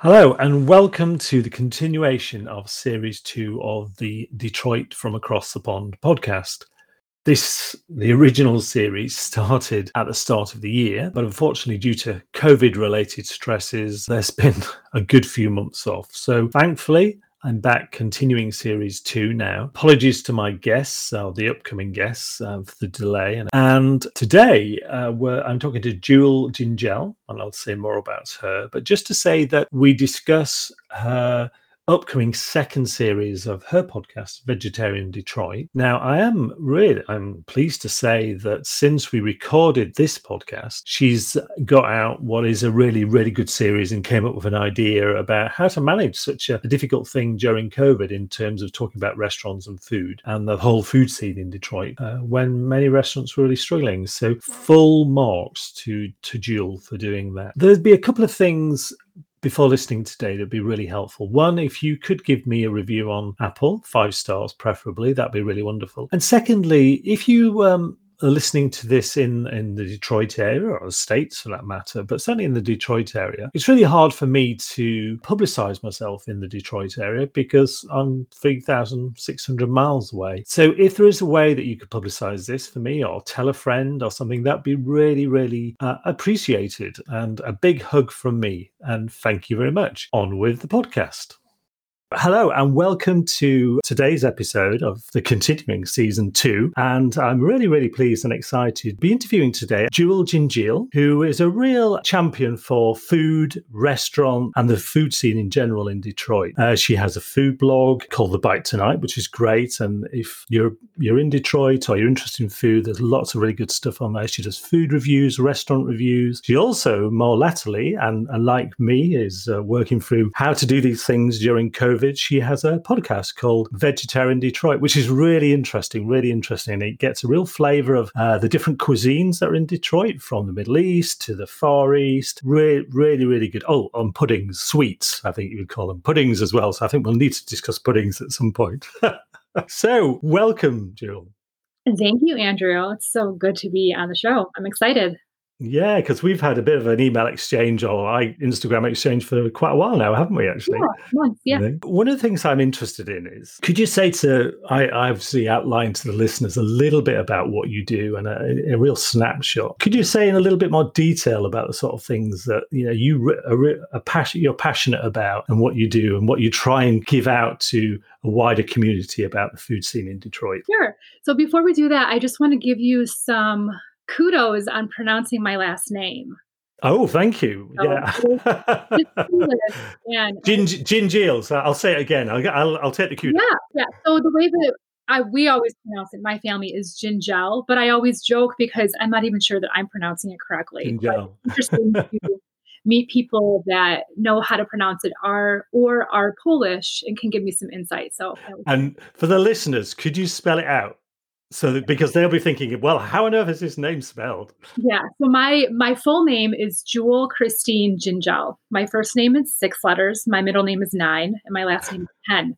Hello, and welcome to the continuation of series two of the Detroit from Across the Pond podcast. This, the original series, started at the start of the year, but unfortunately, due to COVID related stresses, there's been a good few months off. So, thankfully, I'm back continuing series two now. Apologies to my guests, or uh, the upcoming guests, uh, for the delay. And, today uh, I'm talking to Jewel Dziendziel, and I'll say more about her. But just to say that we discuss her upcoming second series of her podcast, Vegetarian Detroit. Now, I am really, I'm pleased to say that since we recorded this podcast, she's got out what is a really, really good series and came up with an idea about how to manage such a, difficult thing during COVID in terms of talking about restaurants and food and the whole food scene in Detroit uh, when many restaurants were really struggling. So, full marks to to Jewel for doing that. There'd be a couple of things before listening today that'd be really helpful. One, if you could give me a review on Apple, five stars preferably, that'd be really wonderful. And secondly, if you um, listening to this in in the Detroit area or the states for that matter, but certainly in the Detroit area, it's really hard for me to publicize myself in the Detroit area because I'm 3,600 miles away. So if there is a way that you could publicize this for me or tell a friend or something, that'd be really, really uh, appreciated. And a big hug from me. And thank you very much. On with the podcast. Hello and welcome to today's episode of the continuing season two. And I'm really, really pleased and excited to be interviewing today Jewel Dziendziel, who is a real champion for food, restaurant, and the food scene in general in Detroit. Uh, she has a food blog called The Bite Tonight, which is great. And if you're you're in Detroit or you're interested in food, there's lots of really good stuff on there. She does food reviews, restaurant reviews. She also, more latterly, and, and like me, is uh, working through how to do these things during COVID She has a podcast called Vegetarian Detroit, which is really interesting, really interesting. And it gets a real flavor of uh, the different cuisines that are in Detroit, from the Middle East to the Far East. Really, really, really good. Oh, on puddings, sweets, I think you would call them puddings as well. So I think we'll need to discuss puddings at some point. so, welcome, Jill. Thank you, Andrew. It's so good to be on the show. I'm excited. Yeah, because we've had a bit of an email exchange or I Instagram exchange for quite a while now, haven't we? Actually, yeah, yeah. One of the things I'm interested in is, could you say to I, I obviously outlined to the listeners a little bit about what you do and a, a, real snapshot. Could you say in a little bit more detail about the sort of things that you know you are, are passion, you're passionate about and what you do and what you try and give out to a wider community about the food scene in Detroit? Sure. So before we do that, I just want to give you some kudos on pronouncing my last name. Oh, thank you. So, yeah. and, Gin, Gin So I'll say it again. I'll, I'll, I'll take the kudos. Yeah. Yeah. So the way that I, we always pronounce it, my family is Dziendziel, but I always joke because I'm not even sure that I'm pronouncing it correctly. Dziendziel. Interesting to meet people that know how to pronounce it are or are Polish and can give me some insight. So, and for the listeners, could you spell it out? So because they'll be thinking, well, how on earth is his name spelled? Yeah. So my my full name is Jewel Christine Dziendziel. My first name is six letters. My middle name is nine, and my last name is ten.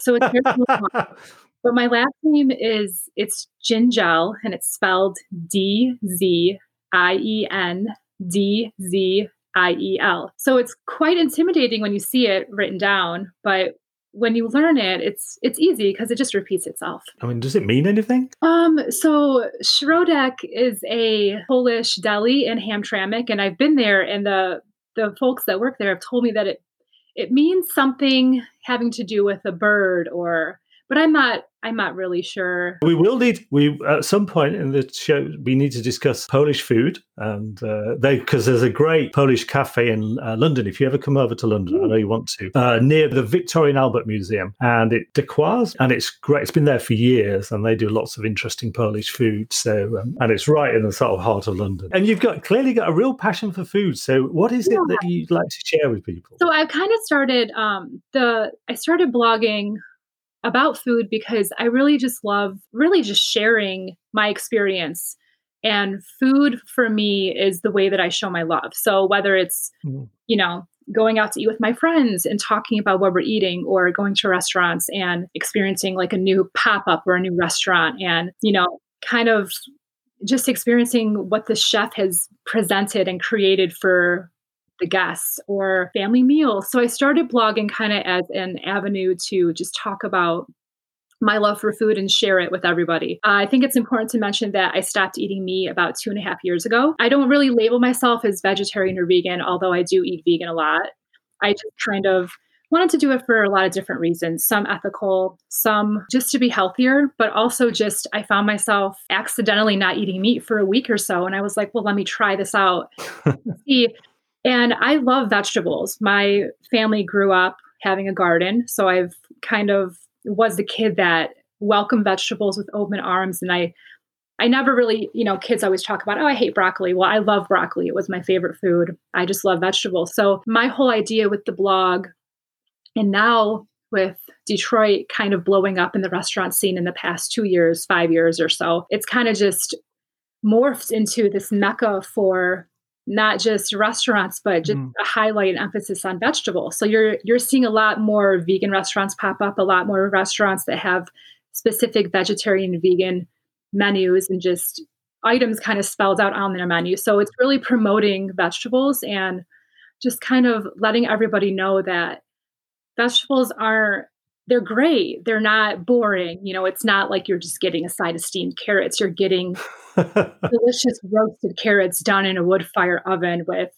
So it's but my last name is it's Dziendziel, and it's spelled D Z I E N D Z I E L. So it's quite intimidating when you see it written down, but when you learn it, it's it's easy because it just repeats itself. I mean, does it mean anything? Um, so Środek is a Polish deli in Hamtramck, and I've been there, and the the folks that work there have told me that it it means something having to do with a bird or but I'm not I'm not really sure. We will need we at some point in the show we need to discuss Polish food and uh, they because there's a great Polish cafe in uh, London. If you ever come over to London, I know you want to uh, near the Victoria and Albert Museum and it Daquise and it's great. It's been there for years and they do lots of interesting Polish food. So um, and it's right in the sort of heart of London. And you've got clearly got a real passion for food. So what is yeah. it that you'd like to share with people? So I've kind of started um, the I started blogging about food because I really just love really just sharing my experience. And food for me is the way that I show my love. So whether it's, mm. you know, going out to eat with my friends and talking about what we're eating or going to restaurants and experiencing like a new pop-up or a new restaurant and, you know, kind of just experiencing what the chef has presented and created for the guests or family meals. So I started blogging kind of as an avenue to just talk about my love for food and share it with everybody. Uh, I think it's important to mention that I stopped eating meat about two and a half years ago. I don't really label myself as vegetarian or vegan, although I do eat vegan a lot. I just kind of wanted to do it for a lot of different reasons some ethical some just to be healthier but also just i found myself accidentally not eating meat for a week or so and i was like well let me try this out see and i love vegetables my family grew up having a garden so i've kind of was the kid that welcomed vegetables with open arms and i I never really, you know, kids always talk about, oh, I hate broccoli. Well, I love broccoli. It was my favorite food. I just love vegetables. So, my whole idea with the blog, and now with Detroit kind of blowing up in the restaurant scene in the past two years, five years or so, it's kind of just morphed into this mecca for not just restaurants but just mm. a highlight and emphasis on vegetables so you're you're seeing a lot more vegan restaurants pop up a lot more restaurants that have specific vegetarian and vegan menus and just items kind of spelled out on their menu so it's really promoting vegetables and just kind of letting everybody know that vegetables are they're great. They're not boring. You know, it's not like you're just getting a side of steamed carrots. You're getting delicious roasted carrots done in a wood fire oven with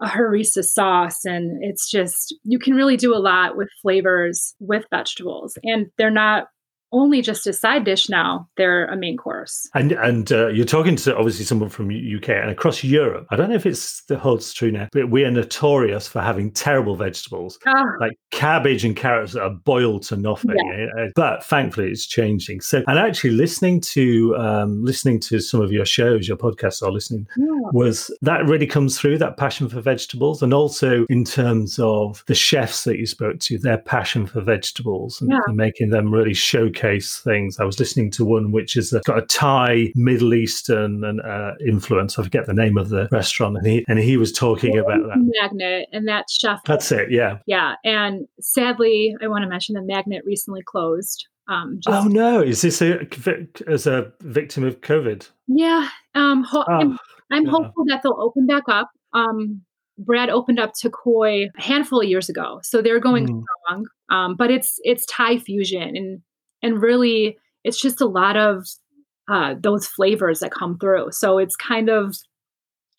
a harissa sauce. And it's just, you can really do a lot with flavors with vegetables. And they're not only just a side dish now; they're a main course. And and uh, you're talking to obviously someone from UK and across Europe. I don't know if it's the holds true now, but we are notorious for having terrible vegetables, oh. like cabbage and carrots that are boiled to nothing. Yeah. Eh, eh, but thankfully, it's changing. So, and actually, listening to um, listening to some of your shows, your podcasts, or listening yeah. was that really comes through that passion for vegetables, and also in terms of the chefs that you spoke to, their passion for vegetables and, yeah. and making them really showcase showcase things. I was listening to one which has got a Thai Middle Eastern uh, influence. I forget the name of the restaurant, and he and he was talking yeah, about that magnet and that chef. That's it. Yeah. Yeah, and sadly, I want to mention the magnet recently closed. Um, just, oh no! Is this a as a victim of COVID? Yeah, um, ho- oh, I'm, I'm hopeful that they'll open back up. Um, Brad opened up Takoi a handful of years ago, so they're going mm. strong. Um, but it's it's Thai fusion, and and really it's just a lot of uh, those flavors that come through. So it's kind of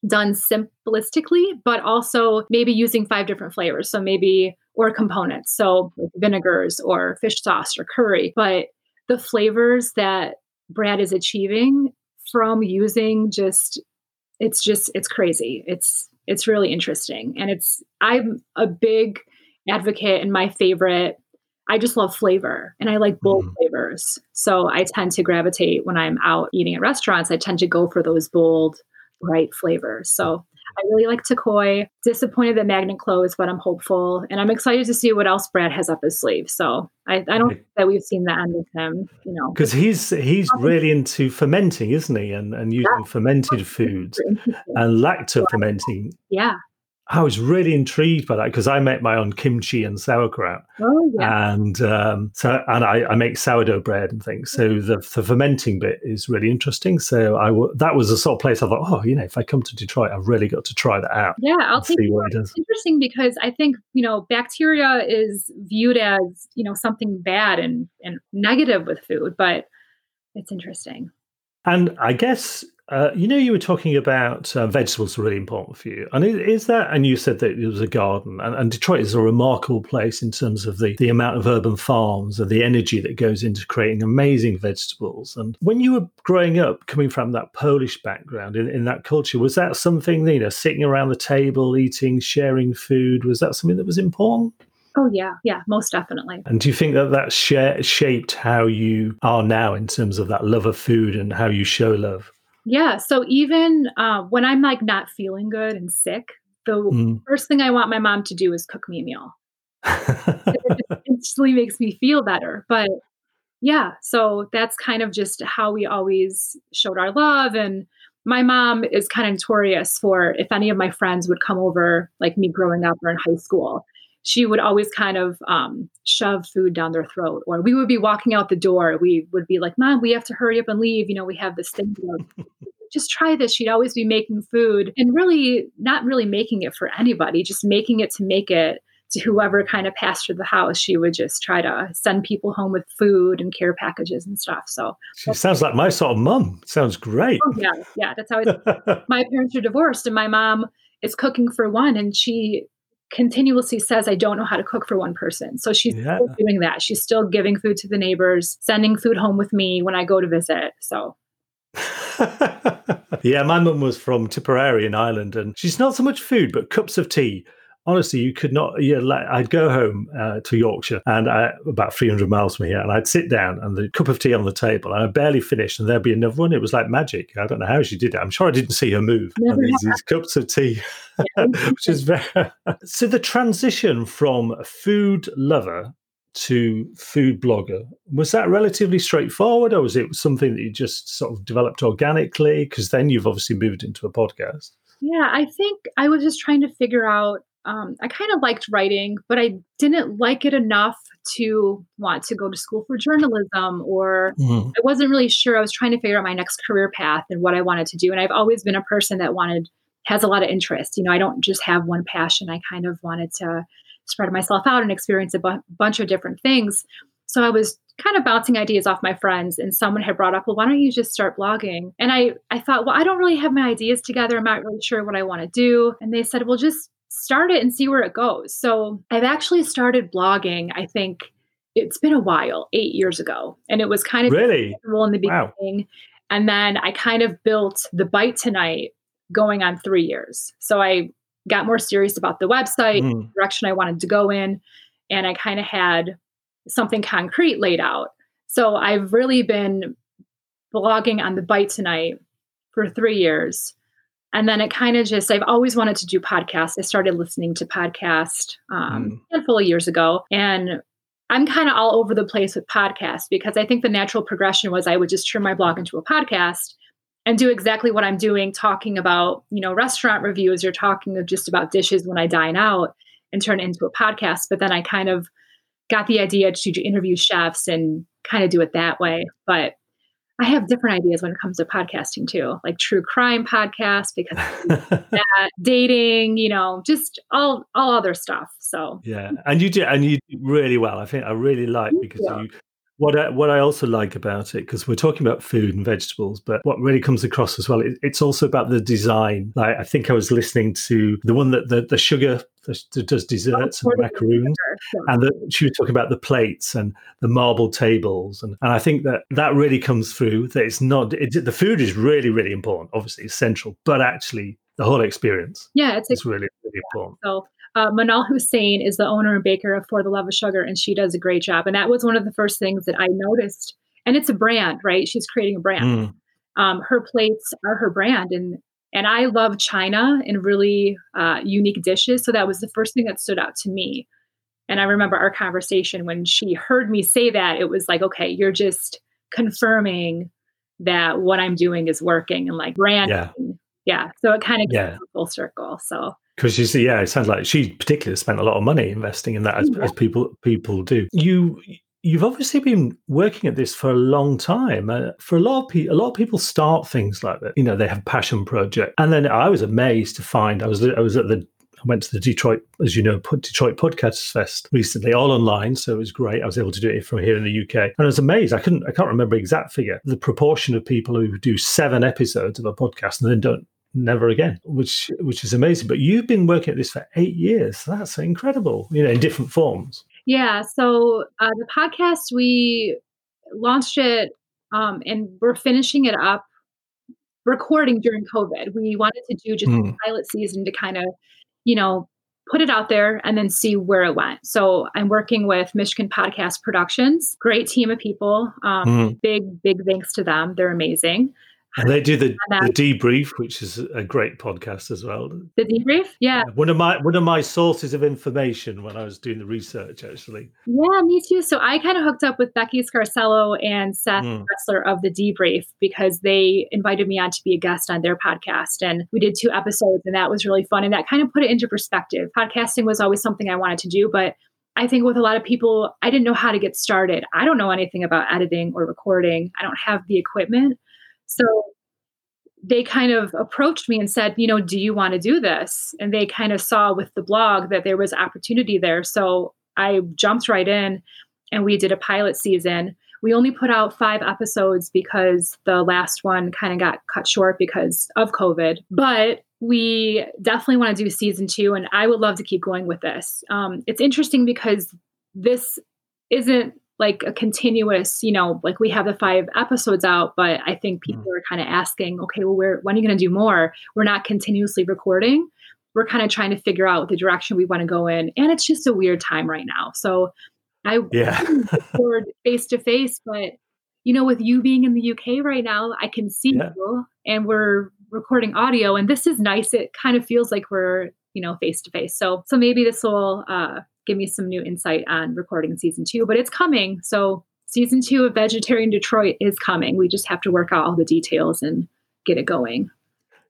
done simplistically but also maybe using five different flavors. So maybe or components. So vinegars or fish sauce or curry. But the flavors that brad is achieving from using just it's just it's crazy. It's it's really interesting. And it's i'm a big advocate and my favorite I just love flavor and I like bold mm. flavors. So I tend to gravitate when I'm out eating at restaurants, I tend to go for those bold, bright flavors. So I really like Takoi. Disappointed that Magnet closed, but I'm hopeful. And I'm excited to see what else Brad has up his sleeve. So I, I don't think that we've seen the end of him, you know. Because he's he's really into fermenting, isn't he? And and using yeah. fermented foods and lacto fermenting. Yeah. I was really intrigued by that because I make my own kimchi and sauerkraut. Oh, yeah. And um, so, and I, I, make sourdough bread and things. So the, the fermenting bit is really interesting. So I w- that was the sort of place I thought, oh, you know, if I come to Detroit, I've really got to try that out. Yeah, I'll see what it does. Interesting because I think you know bacteria is viewed as you know something bad and and negative with food, but it's interesting. And I guess uh, you know, you were talking about uh, vegetables are really important for you, and is, is, that? And you said that it was a garden, and, and, Detroit is a remarkable place in terms of the the amount of urban farms and the energy that goes into creating amazing vegetables. And when you were growing up, coming from that Polish background in, in that culture, was that something you know, sitting around the table, eating, sharing food, was that something that was important? Oh yeah, yeah, most definitely. And do you think that that shaped how you are now in terms of that love of food and how you show love? Yeah. So even uh, when I'm like not feeling good and sick, the mm. first thing I want my mom to do is cook me a meal. it instantly makes me feel better. But yeah, so that's kind of just how we always showed our love. And my mom is kind of notorious for if any of my friends would come over, like me growing up or in high school, she would always kind of um, shove food down their throat. Or we would be walking out the door. We would be like, Mom, we have to hurry up and leave. You know, we have this thing. just try this. She'd always be making food and really not really making it for anybody, just making it to make it to whoever kind of passed through the house. She would just try to send people home with food and care packages and stuff. So she sounds like my sort of mom. Sounds great. Oh, yeah, yeah, that's how it. my parents are divorced, and my mom is cooking for one, and she continuously says, I don't know how to cook for one person. So she's yeah. still doing that. She's still giving food to the neighbors, sending food home with me when I go to visit. So yeah, my mum was from Tipperary in Ireland, and she's not so much food, but cups of tea honestly, you could not. Yeah, like, I'd go home uh, to Yorkshire and I, about 300 miles from here, and I'd sit down and the cup of tea on the table, and I barely finished, and there'd be another one. It was like magic. I don't know how she did it. I'm sure I didn't see her move. These, these cups of tea, which is very. so the transition from food lover to food blogger was that relatively straightforward or was it something that you just sort of developed organically because then you've obviously moved into a podcast yeah i think i was just trying to figure out um, I kind of liked writing, but I didn't like it enough to want to go to school for journalism, or mm-hmm. I wasn't really sure. I was trying to figure out my next career path and what I wanted to do. And I've always been a person that wanted, has a lot of interest. You know, I don't just have one passion. I kind of wanted to spread myself out and experience a bu- bunch of different things. So I was kind of bouncing ideas off my friends and someone had brought up, well, why don't you just start blogging? And I, I thought, well, I don't really have my ideas together. I'm not really sure what I want to do. And they said, well, just start it and see where it goes. So I've actually started blogging, I think it's been a while, eight years ago. And it was kind of really in the beginning. Wow. And then I kind of built the bite tonight going on three years. So I got more serious about the website, mm. the direction I wanted to go in, and I kind of had something concrete laid out. So I've really been blogging on the bite tonight for three years. And then it kind of just, I've always wanted to do podcasts. I started listening to podcast um, mm. a handful of years ago. And I'm kind of all over the place with podcasts because I think the natural progression was I would just turn my blog into a podcast and do exactly what I'm doing, talking about, you know, restaurant reviews or talking of just about dishes when I dine out and turn it into a podcast. But then I kind of got the idea to interview chefs and kind of do it that way. But I have different ideas when it comes to podcasting too, like true crime podcasts because that, dating, you know, just all all other stuff. So yeah, and you do, and you do really well. I think I really like because you what I, what I also like about it, because we're talking about food and vegetables, but what really comes across as well, it, it's also about the design. Like I think I was listening to the one that the, the sugar that does desserts and macaroons, and the, she was talking about the plates and the marble tables, and, and I think that that really comes through. That it's not it, the food is really really important, obviously essential, but actually the whole experience. Yeah, it's, it's really really important. So uh, Manal Hussein is the owner and baker of For the Love of Sugar, and she does a great job. And that was one of the first things that I noticed. And it's a brand, right? She's creating a brand. Mm. Um, her plates are her brand, and and I love China and really uh, unique dishes. So that was the first thing that stood out to me. And I remember our conversation when she heard me say that, it was like, okay, you're just confirming that what I'm doing is working and like branding. Yeah. yeah. So it kind of yeah. full circle. So because you see, yeah, it sounds like she particularly spent a lot of money investing in that, as, yeah. as people people do. You you've obviously been working at this for a long time. Uh, for a lot of people, a lot of people start things like that. You know, they have passion project, and then I was amazed to find I was I was at the I went to the Detroit, as you know, Detroit Podcast Fest recently, all online. So it was great. I was able to do it from here in the UK, and I was amazed. I couldn't, I can't remember exact figure. The proportion of people who do seven episodes of a podcast and then don't never again, which which is amazing. But you've been working at this for eight years. That's incredible. You know, in different forms. Yeah. So uh, the podcast we launched it, um, and we're finishing it up, recording during COVID. We wanted to do just mm. a pilot season to kind of, you know, put it out there and then see where it went. So I'm working with Michigan Podcast Productions, great team of people. Um, mm. Big, big thanks to them. They're amazing. And they do the, the debrief, which is a great podcast as well. The debrief, yeah. One of my one of my sources of information when I was doing the research, actually. Yeah, me too. So I kind of hooked up with Becky Scarcello and Seth mm. Of the debrief because they invited me on to be a guest on their podcast, and we did two episodes, and that was really fun, and that kind of put it into perspective. Podcasting was always something I wanted to do, but I think with a lot of people, I didn't know how to get started. I don't know anything about editing or recording. I don't have the equipment. So they kind of approached me and said, you know, do you want to do this? And they kind of saw with the blog that there was opportunity there. So I jumped right in and we did a pilot season. We only put out five episodes because the last one kind of got cut short because of COVID. But we definitely want to do season two, and I would love to keep going with this. Um, it's interesting because this isn't like a continuous, you know, like we have the five episodes out, but I think people mm. are kind of asking, okay, well, where when are you going to do more? We're not continuously recording. We're kind of trying to figure out the direction we want to go in, and it's just a weird time right now. So I yeah record face to face, but you know, with you being in the UK right now, I can see yeah. you, and we're recording audio, and this is nice. It kind of feels like we're you know face to face. So so maybe this will uh, give me some new insight on recording season two, but it's coming. So season two of Vegetarian Detroit is coming. We just have to work out all the details and get it going.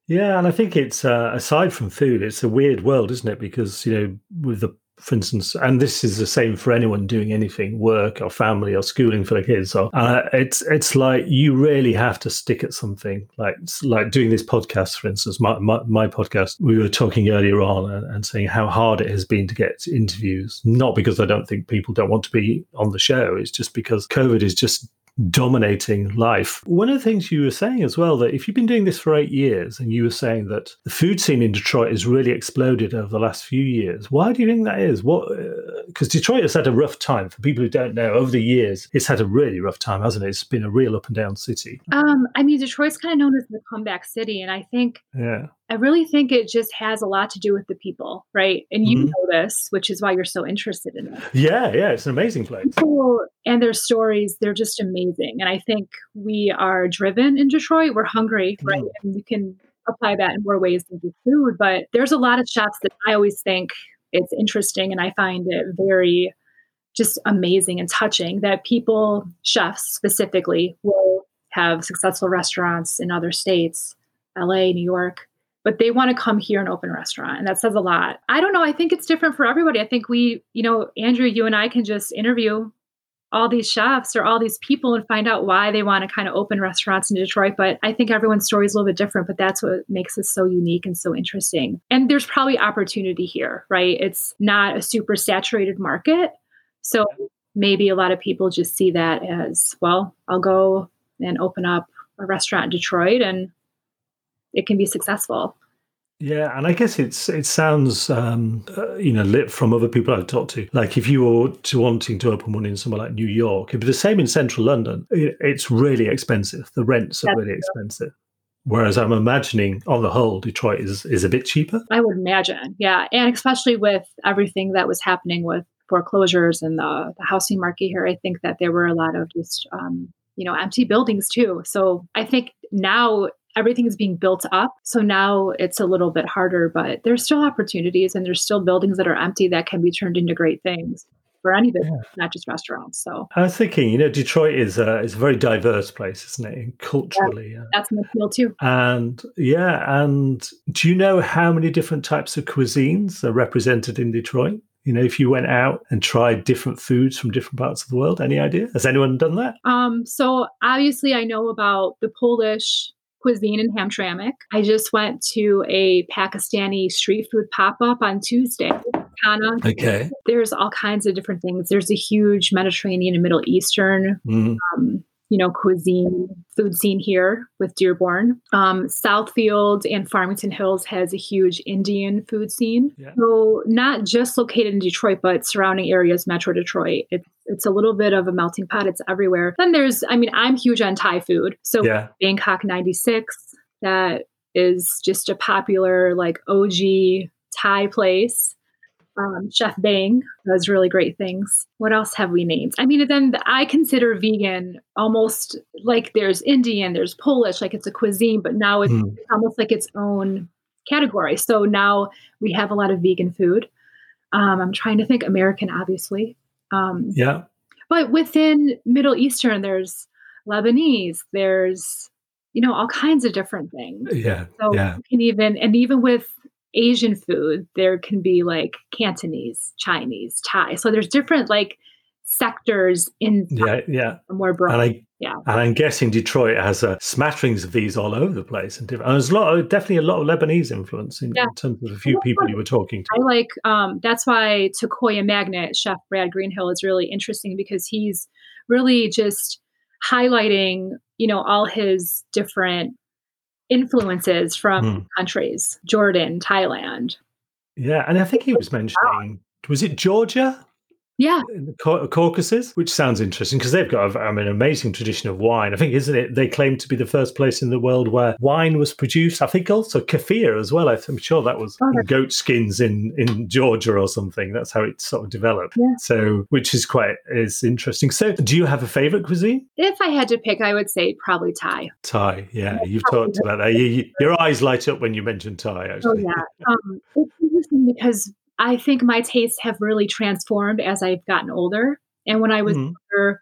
Yeah, and I think it's uh, aside from food, it's a weird world, isn't it? Because you know, with the for instance, and this is the same for anyone doing anything, work or family or schooling for the kids. So uh, it's it's like you really have to stick at something. Like like doing this podcast, for instance, my, my, my podcast. We were talking earlier on and, and, saying how hard it has been to get interviews. Not because I don't think people don't want to be on the show. It's just because COVID is just dominating life. One of the things you were saying as well that if you've been doing this for eight years and you were saying that the food scene in Detroit has really exploded over the last few years, why do you think that is? What because uh, Detroit has had a rough time. For people who don't know, over the years, it's had a really rough time, hasn't it? It's been a real up and down city. Um, I mean, Detroit's kind of known as the comeback city, and I think yeah. I really think it just has a lot to do with the people, right? And you mm-hmm. know this, which is why you're so interested in it. Yeah, yeah, it's an amazing place. People and their stories, they're just amazing. And I think we are driven in Detroit. We're hungry, right? And you can apply that in more ways than just food. But there's a lot of chefs that I always think it's interesting and I find it very just amazing and touching that people, chefs specifically, will have successful restaurants in other states, LA, New York but they want to come here and open a restaurant. And that says a lot. I don't know. I think it's different for everybody. I think we, you know, Andrew, you and I can just interview all these chefs or all these people and find out why they want to kind of open restaurants in Detroit. But I think everyone's story is a little bit different, but that's what makes us so unique and so interesting. And there's probably opportunity here, right? It's not a super saturated market. So maybe a lot of people just see that as, well, I'll go and open up a restaurant in Detroit and it can be successful. Yeah, and I guess it's it sounds um, uh, you know lit from other people I've talked to. Like if you were to wanting to open one in somewhere like New York, it'd be the same in central London. It, it's really expensive. The rents are That's really true. expensive. Whereas I'm imagining, on the whole, Detroit is is a bit cheaper. I would imagine, yeah, and especially with everything that was happening with foreclosures and the, the housing market here, I think that there were a lot of just um, you know empty buildings too. So I think now everything is being built up. So now it's a little bit harder, but there's still opportunities and there's still buildings that are empty that can be turned into great things for any business, yeah. not just restaurants. So I was thinking, you know, Detroit is a is a very diverse place, isn't it? Culturally, yeah, that's an appeal too. And yeah, and do you know how many different types of cuisines are represented in Detroit? You know, if you went out and tried different foods from different parts of the world, any idea? Has anyone done that? Um, so obviously I know about the Polish cuisine in Hamtramck. I just went to a Pakistani street food pop up on Tuesday. Okay. There's all kinds of different things. There's a huge Mediterranean and Middle Eastern mm. um, you know, cuisine, food scene here with Dearborn. Um, Southfield and Farmington Hills has a huge Indian food scene. Yeah. So not just located in Detroit, but surrounding areas, Metro Detroit. It's it's a little bit of a melting pot. It's everywhere. Then there's, I mean, I'm huge on Thai food. So yeah. Bangkok 96, that is just a popular like OG Thai place um, Chef Bang does really great things. What else have we named? I mean, then I consider vegan almost like there's Indian, there's Polish, like it's a cuisine, but now it's mm. almost like its own category. So now we have a lot of vegan food. Um, I'm trying to think American, obviously. Um, yeah. But within Middle Eastern, there's Lebanese, there's you know all kinds of different things. Yeah. So yeah. you can even and even with Asian food, there can be like Cantonese, Chinese, Thai. So there's different like sectors in yeah, yeah, more broad. And I, yeah, and I'm guessing Detroit has uh, smatterings of these all over the place, and, different, and there's a lot, of, definitely a lot of Lebanese influence in, Yeah. in terms of a few people you were talking to. I like um, that's why Takoya Magnet Chef Brad Greenhill is really interesting because he's really just highlighting you know all his different influences from Mm. countries Jordan Thailand Yeah, and I think he was mentioning, was it Georgia? Yeah the Cau- Caucasus, which sounds interesting because they've got a, I mean, an amazing tradition of wine. I think, isn't it? They claim to be the first place in the world where wine was produced. I think also kefir as well. I'm sure that was Oh, goat skins in in Georgia or something. That's how it sort of developed. Yeah. So, which is quite is interesting. So, do you have a favorite cuisine? if I had to pick I would say probably Thai Thai. Yeah, you've talked about that. You, you- your eyes light up when you mention Thai. Actually. Oh yeah, um, it's interesting because I think my tastes have really transformed as I've gotten older. And when I was Mhm. younger,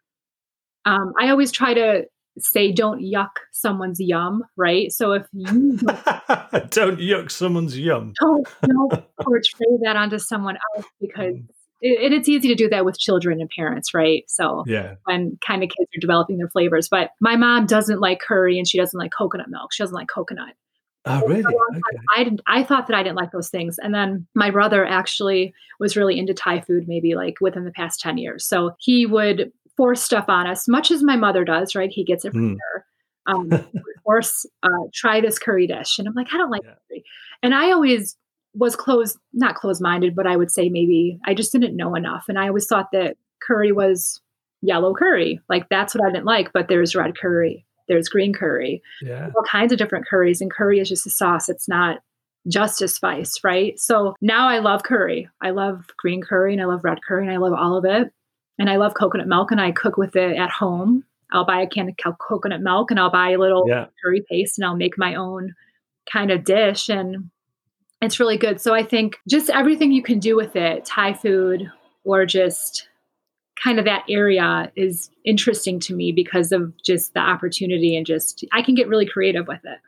um, I always try to say, "Don't yuck someone's yum," right? So if you don't, Don't yuck someone's yum. don't, don't portray that onto someone else, because Mm. it, it's easy to do that with children and parents, right? So Yeah. when kind of kids are developing their flavors, but my mom doesn't like curry and she doesn't like coconut milk. She doesn't like coconut. Oh, really? for a long time, Okay. I didn't. I thought that I didn't like those things, and then my brother actually was really into Thai food, maybe like within the past ten years. So he would force stuff on us, much as my mother does. Right? He gets it from Mm. her. Um, force uh, try this curry dish, and I'm like, I don't like Yeah. curry. And I always was closed, not closed minded, but I would say maybe I just didn't know enough, and I always thought that curry was yellow curry, like that's what I didn't like. But there's red curry, there's green curry Yeah. all kinds of different curries, and curry is just a sauce. It's not just a spice, right? So now I love curry. I love green curry and I love red curry and I love all of it. And I love coconut milk and I cook with it at home. I'll buy a can of coconut milk and I'll buy a little Yeah. curry paste and I'll make my own kind of dish and it's really good. So I think just everything you can do with it, Thai food or just kind of that area is interesting to me because of just the opportunity and just I can get really creative with it.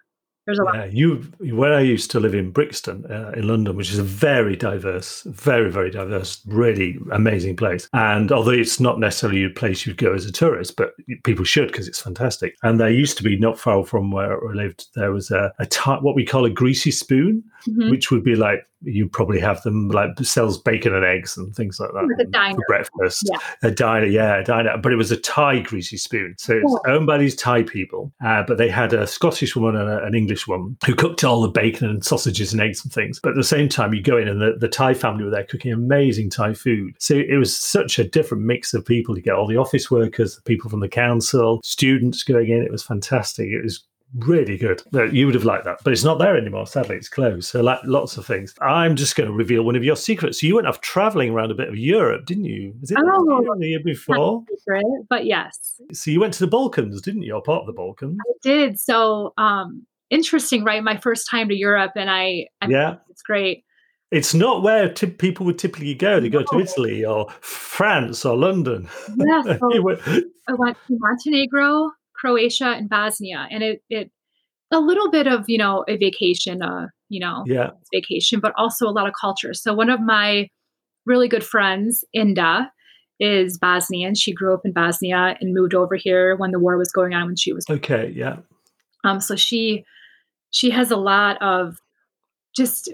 There's a lot. Yeah, you. Where I used to live in Brixton, uh, in London, which is a very diverse, very very diverse, really amazing place. And although it's not necessarily a place you'd go as a tourist, but people should because it's fantastic. And there used to be not far from where I lived, there was a, a ti- what we call a greasy spoon, Mhm. which would be like you probably have them like sells bacon and eggs and things like that for breakfast. Yeah. A diner, yeah, a diner. But it was a Thai greasy spoon, so it's Oh. owned by these Thai people. Uh, but they had a Scottish woman and a, an English woman who cooked all the bacon and sausages and eggs and things. But at the same time, you go in and the, the Thai family were there cooking amazing Thai food. So it was such a different mix of people. You get all the office workers, the people from the council, students going in. It was fantastic. It was really good. You would have liked that, but it's not there anymore. Sadly, it's closed. So, like lots of things. I'm just going to reveal one of your secrets. So, you went off traveling around a bit of Europe, didn't you? Was it Oh. the year before? secret, but yes, So, you went to the Balkans, didn't you? Or part of the Balkans? I did. So um, interesting, right? My first time to Europe, and I, I Yeah. it's great. It's not where t- people would typically go. They go to Italy or France or London. Yeah, so went- I went to Montenegro, Croatia, and Bosnia, and it it a little bit of you know a vacation, uh, you know, yeah. vacation, but also a lot of culture. So one of my really good friends, Inda, is Bosnian. She grew up in Bosnia and moved over here when the war was going on when she was Okay. Yeah. Um, so she she has a lot of just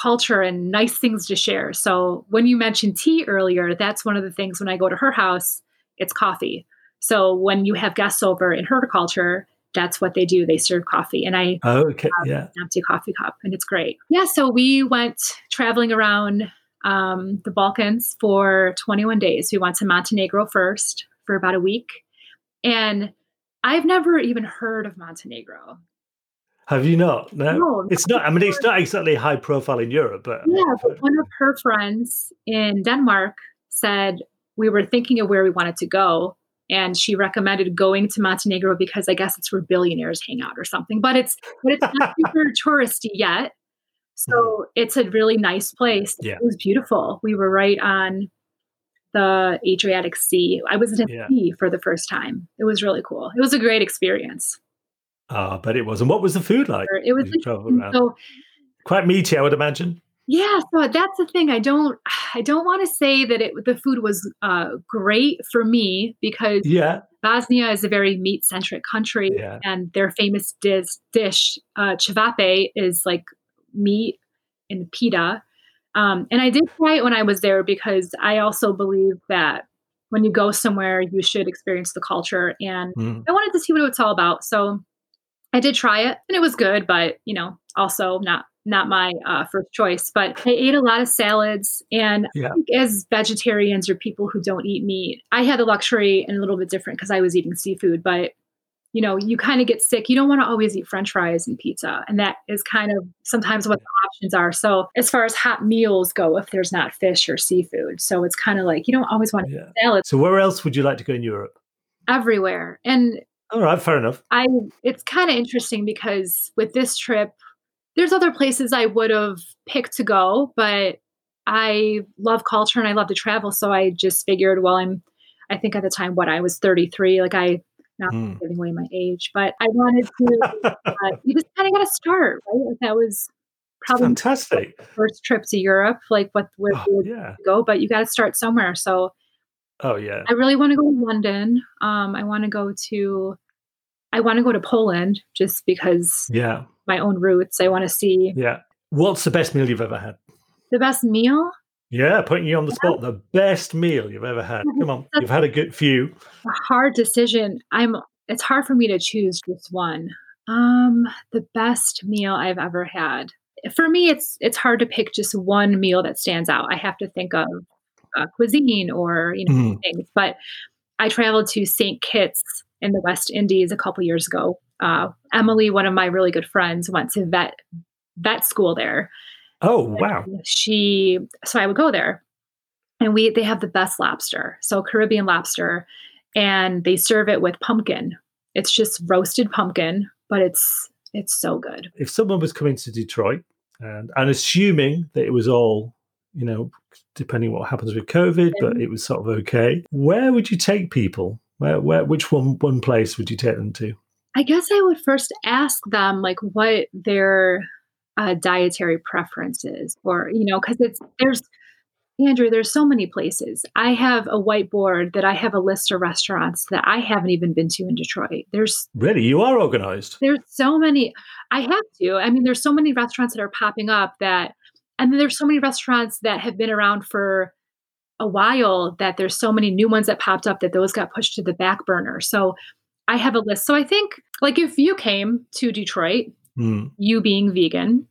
culture and nice things to share. So when you mentioned tea earlier, that's one of the things when I go to her house, it's coffee. So when you have guests over in horticulture, that's what they do. They serve coffee. And I Okay. Yeah. empty coffee cup and it's great. Yeah, so we went traveling around um, the Balkans for 21 days. We went to Montenegro first for about a week. And I've never even heard of Montenegro. Have you not? No. No, It's not. I mean, it's not exactly high profile in Europe, but Yeah, but one of her friends in Denmark said we were thinking of where we wanted to go. And she recommended going to Montenegro because I guess it's where billionaires hang out or something. But it's but it's not super touristy yet. So it's a really nice place. Yeah. It was beautiful. We were right on the Adriatic Sea. I was in Yeah. sea for the first time. It was really cool. It was a great experience. Ah, but it was. And what was the food like? It was traveled so Quite meaty, I would imagine. Yeah, so that's the thing. I don't I don't want to say that it the food was uh, great for me because Yeah. Bosnia is a very meat centric country, Yeah. and their famous dish, dish uh, is like meat and pita. Um, and I did try it when I was there because I also believe that when you go somewhere, you should experience the culture. And Mm. I wanted to see what it's all about. So I did try it, and it was good, but you know, also not not my uh, first choice. But I ate a lot of salads, and Yeah. I think as vegetarians or people who don't eat meat, I had the luxury and a little bit different because I was eating seafood. But you know, you kind of get sick. You don't want to always eat French fries and pizza, and that is kind of sometimes what the options are. So as far as hot meals go, if there's not fish or seafood, so it's kind of like you don't always want to Yeah. eat salad So where else would you like to go in Europe? everywhere. And All right, fair enough. I it's kind of interesting because with this trip, there's other places I would have picked to go, but I love culture and I love to travel. So I just figured, well, I'm I think at the time what I was 33, like I not Mm. giving away my age, but I wanted to uh, you just kind of got to start, right? Like that was probably Fantastic. first trip to Europe, like what where Oh, yeah. go, but you got to start somewhere. So Oh, yeah. I really want to go to London. Um, I want to go to, I want to go to Poland just because Yeah. my own roots. I want to see Yeah. What's the best meal you've ever had? the best meal. Yeah, putting you on the spot. The best meal you've ever had. Come on. You've had a good few. A hard decision. I'm. It's hard for me to choose just one. Um, the best meal I've ever had. For me, it's it's hard to pick just one meal that stands out. I have to think of uh, cuisine or you know Mm. things. But I traveled to St. Kitts in the West Indies a couple years ago. Uh, Emily, one of my really good friends, went to vet vet school there. Oh, wow. She so I would go there, and we they have the best lobster, so Caribbean lobster, and they serve it with pumpkin. It's just roasted pumpkin, but it's it's so good. If someone was coming to Detroit and, and assuming that it was all, you know, depending what happens with COVID, but it was sort of okay, where would you take people? Where, where, which one, one place would you take them to? I guess I would first ask them like what their uh, dietary preferences, or you know, because it's there's Andrew, there's so many places. I have a whiteboard that I have a list of restaurants that I haven't even been to in Detroit. There's Really, you are organized. there's so many. I have to. I mean, there's so many restaurants that are popping up that, and then there's so many restaurants that have been around for a while that there's so many new ones that popped up that those got pushed to the back burner. So I have a list. So I think like if you came to Detroit, Mm. you being vegan,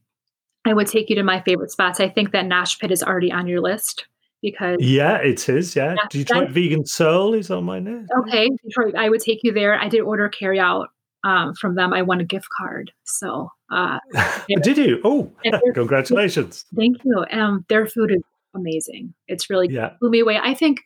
I would take you to my favorite spots. I think that Nosh Pit is already on your list because Yeah, it is. Yeah. Yeah, Detroit that's- Vegan Soul is on my list. okay, Detroit, I would take you there. I did order carry out um, from them. I won a gift card. So uh, Did you? Oh, congratulations. Thank you. Um, their food is amazing. It's really Yeah. blew me away. I think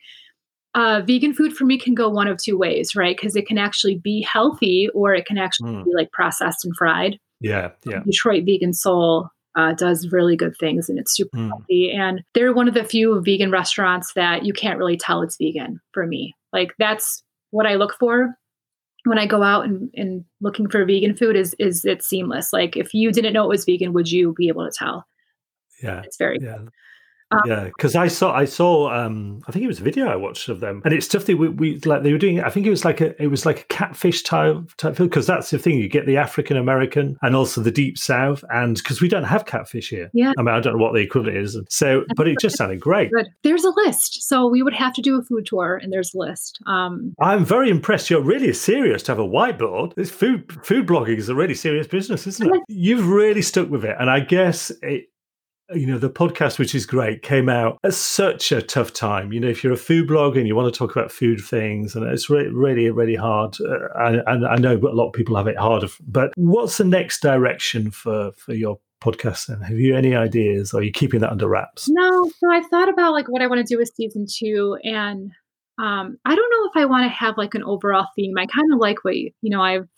uh, vegan food for me can go one of two ways, right? Because it can actually be healthy or it can actually Mm. be like processed and fried. Yeah. Yeah. Detroit Vegan Soul uh, does really good things and it's super Mm. healthy. And they're one of the few vegan restaurants that you can't really tell it's vegan for me. Like that's what I look for when I go out and, and looking for vegan food is is it's seamless. Like if you didn't know it was vegan, would you be able to tell? Yeah. It's very Yeah. Um, yeah, because I saw, I saw, um, I think it was a video I watched of them, and it's stuff that we, we like. They were doing. I think it was like a, it was like a catfish type type food because that's the thing. You get the African American and also the deep south, and because we don't have catfish here. Yeah. I mean, I don't know what the equivalent is. So, but it just sounded great. good. There's a list. So we would have to do a food tour and there's a list. Um I'm very impressed. You're really serious to have a whiteboard. This food food blogging is a really serious business, isn't it? You've really stuck with it, and I guess it. You know, the podcast, which is great, came out at such a tough time. You know, if you're a food blogger and you want to talk about food things, and it's really, really, really hard. Uh, and, and I know a lot of people have it harder. But what's the next direction for for your podcast? And have you any ideas? Are you keeping that under wraps? no, so I've thought about like what I want to do with season two and um I don't know if I want to have like an overall theme. I kind of like what you know, I've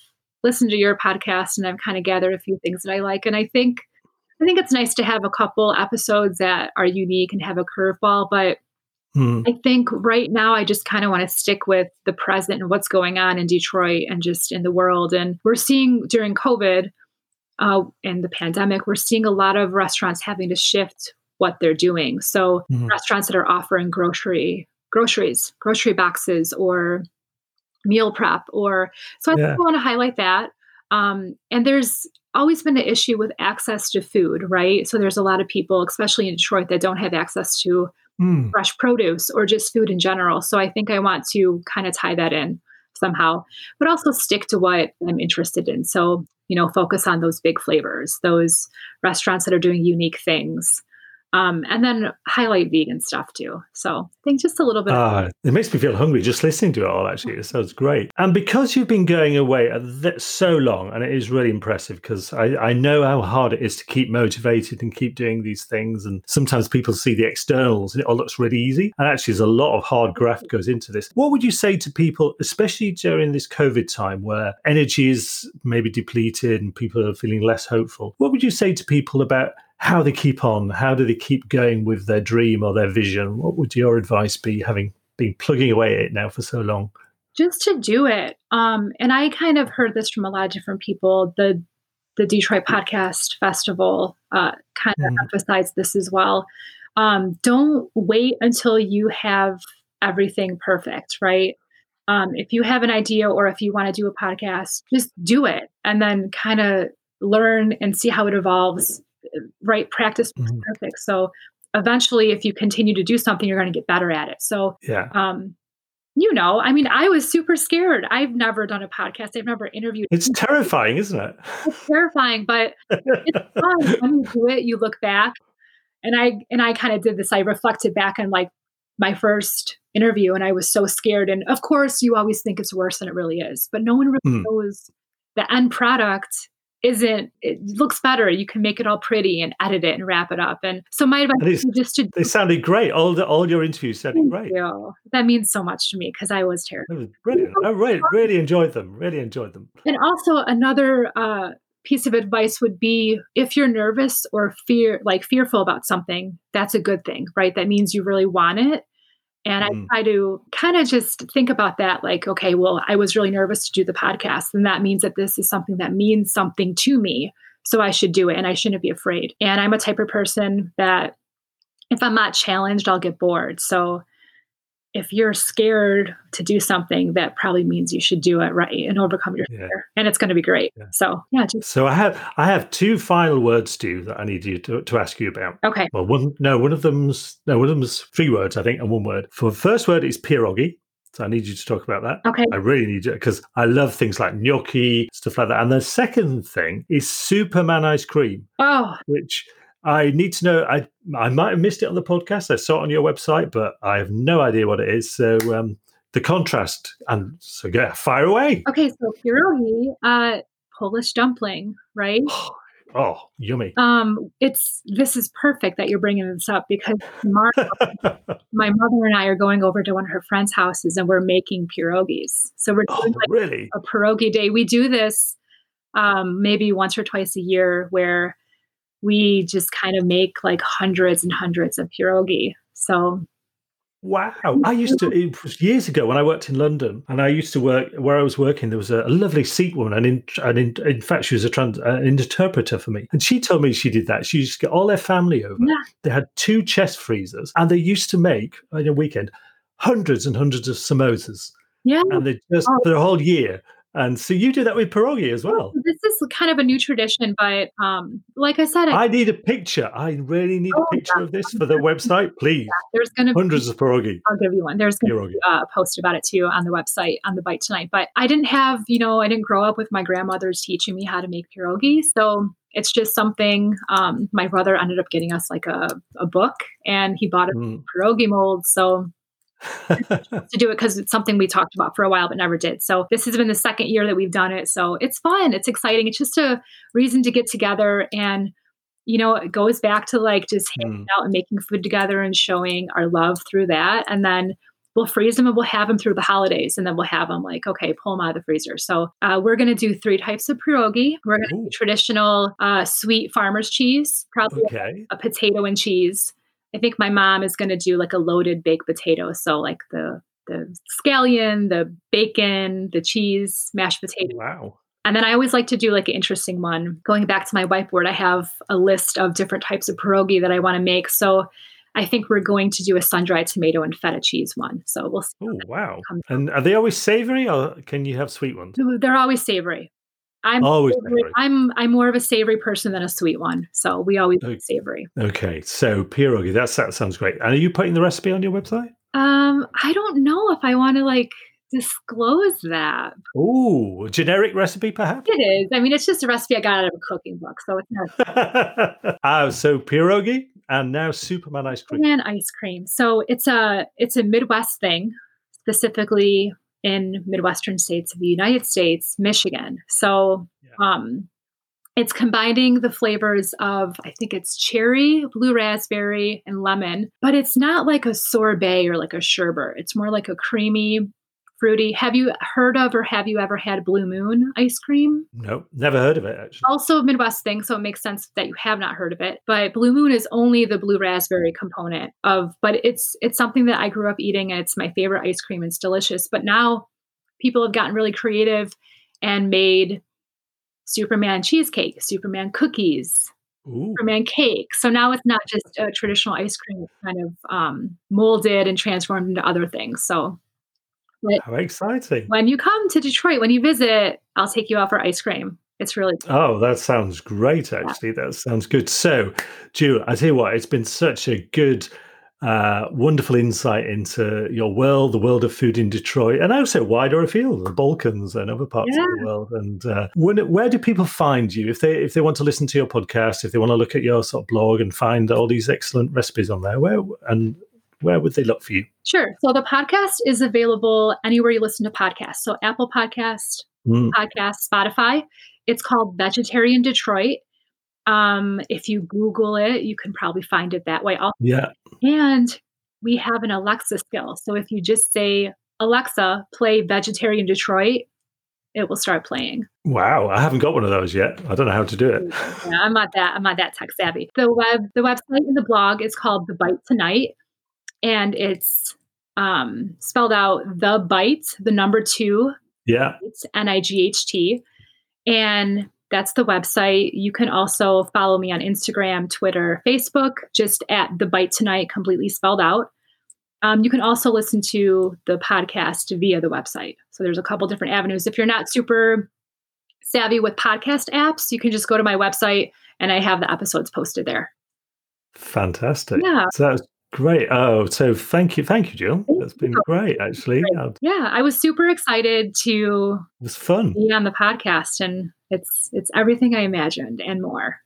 listened to your podcast and I've kind of gathered a few things that I like. And I think I think it's nice to have a couple episodes that are unique and have a curveball, but Hmm. I think right now I just kind of want to stick with the present and what's going on in Detroit and just in the world. And we're seeing during COVID uh, and the pandemic, we're seeing a lot of restaurants having to shift what they're doing. So mm-hmm. restaurants that are offering grocery groceries, grocery boxes, or meal prep, or so I yeah. want to highlight that. Um, and there's always been an issue with access to food, right? So there's a lot of people, especially in Detroit, that don't have access to mm. fresh produce or just food in general. So I think I want to kind of tie that in somehow, but also stick to what I'm interested in. So, you know, focus on those big flavors, those restaurants that are doing unique things. Um, and then highlight vegan stuff too. So I think just a little bit. Uh, it makes me feel hungry just listening to it all. Actually, it sounds great. And because you've been going away so long, and it is really impressive because I, I know how hard it is to keep motivated and keep doing these things. And sometimes people see the externals and it all looks really easy. And actually, there's a lot of hard graft goes into this. What would you say to people, especially during this COVID time where energy is maybe depleted and people are feeling less hopeful? What would you say to people about how they keep on, how do they keep going with their dream or their vision? What would your advice be, having been plugging away at it now for so long? Just to do it. Um, and I kind of heard this from a lot of different people. The the Detroit Podcast Festival uh, kind of mm. emphasized this as well. Um, don't wait until you have everything perfect, right? Um, if you have an idea or if you want to do a podcast, just do it and then kind of learn and see how it evolves right practice mm-hmm. perfect. So eventually if you continue to do something you're going to get better at it. So yeah. um you know i mean i was super scared. I've never done a podcast. I've never interviewed it's terrifying isn't it? It's terrifying but it's fun. When you do it you look back and i and i kind of did this. I reflected back on like my first interview and i was so scared. And of course you always think it's worse than it really is but no one really mm. knows the end product isn't it looks better. You can make it all pretty and edit it and wrap it up. And so my advice is just to they sounded great. All the all your interviews sounded great. you. that means so much to me because i was terrified. Was brilliant. I really really enjoyed them really enjoyed them. And also another uh, piece of advice would be if you're nervous or fear like fearful about something that's a good thing right? That means you really want it and I mm. try to kind of just think about that like, okay, well, I was really nervous to do the podcast. And that means that this is something that means something to me. So I should do it and I shouldn't be afraid. And I'm a type of person that if I'm not challenged, I'll get bored. So if you're scared to do something, that probably means you should do it right and overcome your fear, yeah. and it's going to be great. Yeah. So yeah. Just- so I have I have two final words, Stu, that I need you to, to ask you about. Okay. Well, one no, one of them's no, one of them's three words, I think, and one word. For the first word is pierogi. So I need you to talk about that. Okay. I really need you because I love things like gnocchi, stuff like that. And the second thing is Superman ice cream. Oh. Which I need to know. I I might have missed it on the podcast. I saw it on your website, but I have no idea what it is. So um, the contrast, and so yeah, fire away. Okay, so pierogi, uh, Polish dumpling, right? Oh, yummy. Um, it's this is perfect that you're bringing this up because tomorrow my mother and I are going over to one of her friends' houses and we're making pierogies. So we're doing oh, like really a pierogi day. We do this um, maybe once or twice a year where we just kind of make like hundreds and hundreds of pierogi. So Wow. I used to, it was years ago when I worked in London and I used to work where I was working. There was a, lovely Sikh woman, and in, and in, in fact, she was a trans, uh, an interpreter for me. And she told me she did that. She used to get all their family over. Yeah. They had two chest freezers and they used to make, in a weekend, hundreds and hundreds of samosas. Yeah. And they just, oh. for a whole year, and so you do that with pierogi as well. This is kind of a new tradition, but um, like I said, I, I need a picture. I really need oh, a picture yeah. of this for the website, please. Yeah, there's going to be hundreds of pierogi. I'll give you one. There's going to be uh, a post about it too on the website on the bite tonight. But I didn't have, you know, I didn't grow up with my grandmothers teaching me how to make pierogi, so it's just something. Um, my brother ended up getting us like a, a book, and he bought a mm. pierogi mold. So to do it because it's something we talked about for a while but never did. So this has been the second year that we've done it. So it's fun. It's exciting. It's just a reason to get together and you know, it goes back to like just hanging mm. out and making food together and showing our love through that. And then we'll freeze them and we'll have them through the holidays. And then we'll have them like, okay, pull them out of the freezer. So uh, we're going to do three types of pierogi. We're going to do traditional uh, sweet farmer's cheese, probably okay. a, a potato and cheese. I think my mom is going to do like a loaded baked potato. So like the the scallion, the bacon, the cheese, mashed potato. Wow. And then I always like to do like an interesting one. Going back to my whiteboard, I have a list of different types of pierogi that I want to make. So I think we're going to do a sun dried tomato and feta cheese one. So we'll see. Oh, wow. And are they always savory or can you have sweet ones? They're always savory. I'm always savory. I'm I'm more of a savory person than a sweet one. So we always okay. savory. Okay. So pierogi, that's that sounds great. And are you putting the recipe on your website? Um, I don't know if I want to like disclose that. Oh, generic recipe, perhaps? It is. I mean, it's just a recipe I got out of a cooking book, so it's not. ah, so pierogi and now Superman ice cream. Superman ice cream. So it's a it's a Midwest thing, specifically in Midwestern states of the United States, Michigan. So yeah. um, it's combining the flavors of, I think it's cherry, blue raspberry, and lemon, but it's not like a sorbet or like a sherbet. It's more like a creamy fruity. Have you heard of or have you ever had Blue Moon ice cream? No, never heard of it actually. Also a Midwest thing, so it makes sense that you have not heard of it. But Blue Moon is only the blue raspberry component of, but it's it's something that I grew up eating and it's my favorite ice cream. It's delicious. But now people have gotten really creative and made Superman cheesecake, Superman cookies, Ooh. Superman cake. So now it's not just a traditional ice cream, it's kind of um, molded and transformed into other things. So How exciting. When you come to Detroit, when you visit, I'll take you out for ice cream. It's really cool. Oh, that sounds great, actually. Yeah. That sounds good. So, Jewel, I tell you what, it's been such a good uh, wonderful insight into your world, the world of food in Detroit, and also wider afield, the Balkans and other parts yeah. of the world. And uh, when, where do people find you if they if they want to listen to your podcast, if they want to look at your sort of blog and find all these excellent recipes on there? Where and where would they look for you? Sure. So the podcast is available anywhere you listen to podcasts. So Apple Podcast, mm. Podcast, Spotify. It's called Vegetarian Detroit. Um, if you Google it, you can probably find it that way. Also. Yeah. And we have an Alexa skill. So if you just say, Alexa, play Vegetarian Detroit, it will start playing. Wow, I haven't got one of those yet. I don't know how to do it. Yeah, I'm not that I'm not that tech savvy. The web the website and the blog is called The Bite Tonight and it's um, spelled out the bite, the number two. Yeah. It's N I G H T. And that's the website. You can also follow me on Instagram, Twitter, Facebook, just at the bite tonight, completely spelled out. Um, you can also listen to the podcast via the website. So there's a couple different avenues. If you're not super savvy with podcast apps, you can just go to my website and I have the episodes posted there. Fantastic. Yeah. So that's Great. Oh, so thank you, thank you, Jill. That's been great, actually. Yeah, I was super excited to. It was fun. Be on the podcast, and it's it's everything I imagined and more.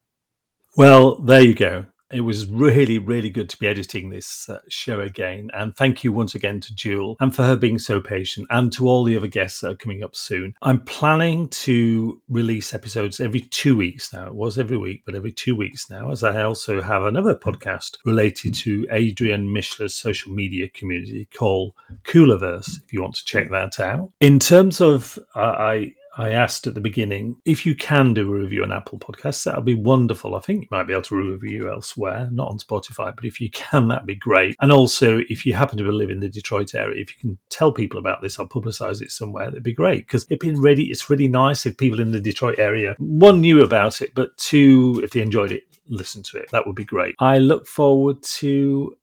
Well, there you go it was really, really good to be editing this uh, show again. And thank you once again to Jewel and for her being so patient and to all the other guests that are coming up soon. I'm planning to release episodes every two weeks now. It was every week, but every two weeks now, as I also have another podcast related to Adrian Mishler's social media community called Coolaverse, if you want to check that out. In terms of, uh, I, I asked at the beginning if you can do a review on Apple Podcasts, that would be wonderful. I think you might be able to review elsewhere, not on Spotify, but if you can, that'd be great. And also, if you happen to live in the Detroit area, if you can tell people about this or publicize it somewhere, that'd be great because it'd be really, it's really nice if people in the Detroit area one knew about it, but two, if they enjoyed it, listen to it. That would be great. I look forward to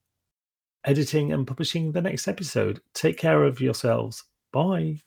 editing and publishing the next episode. Take care of yourselves. Bye.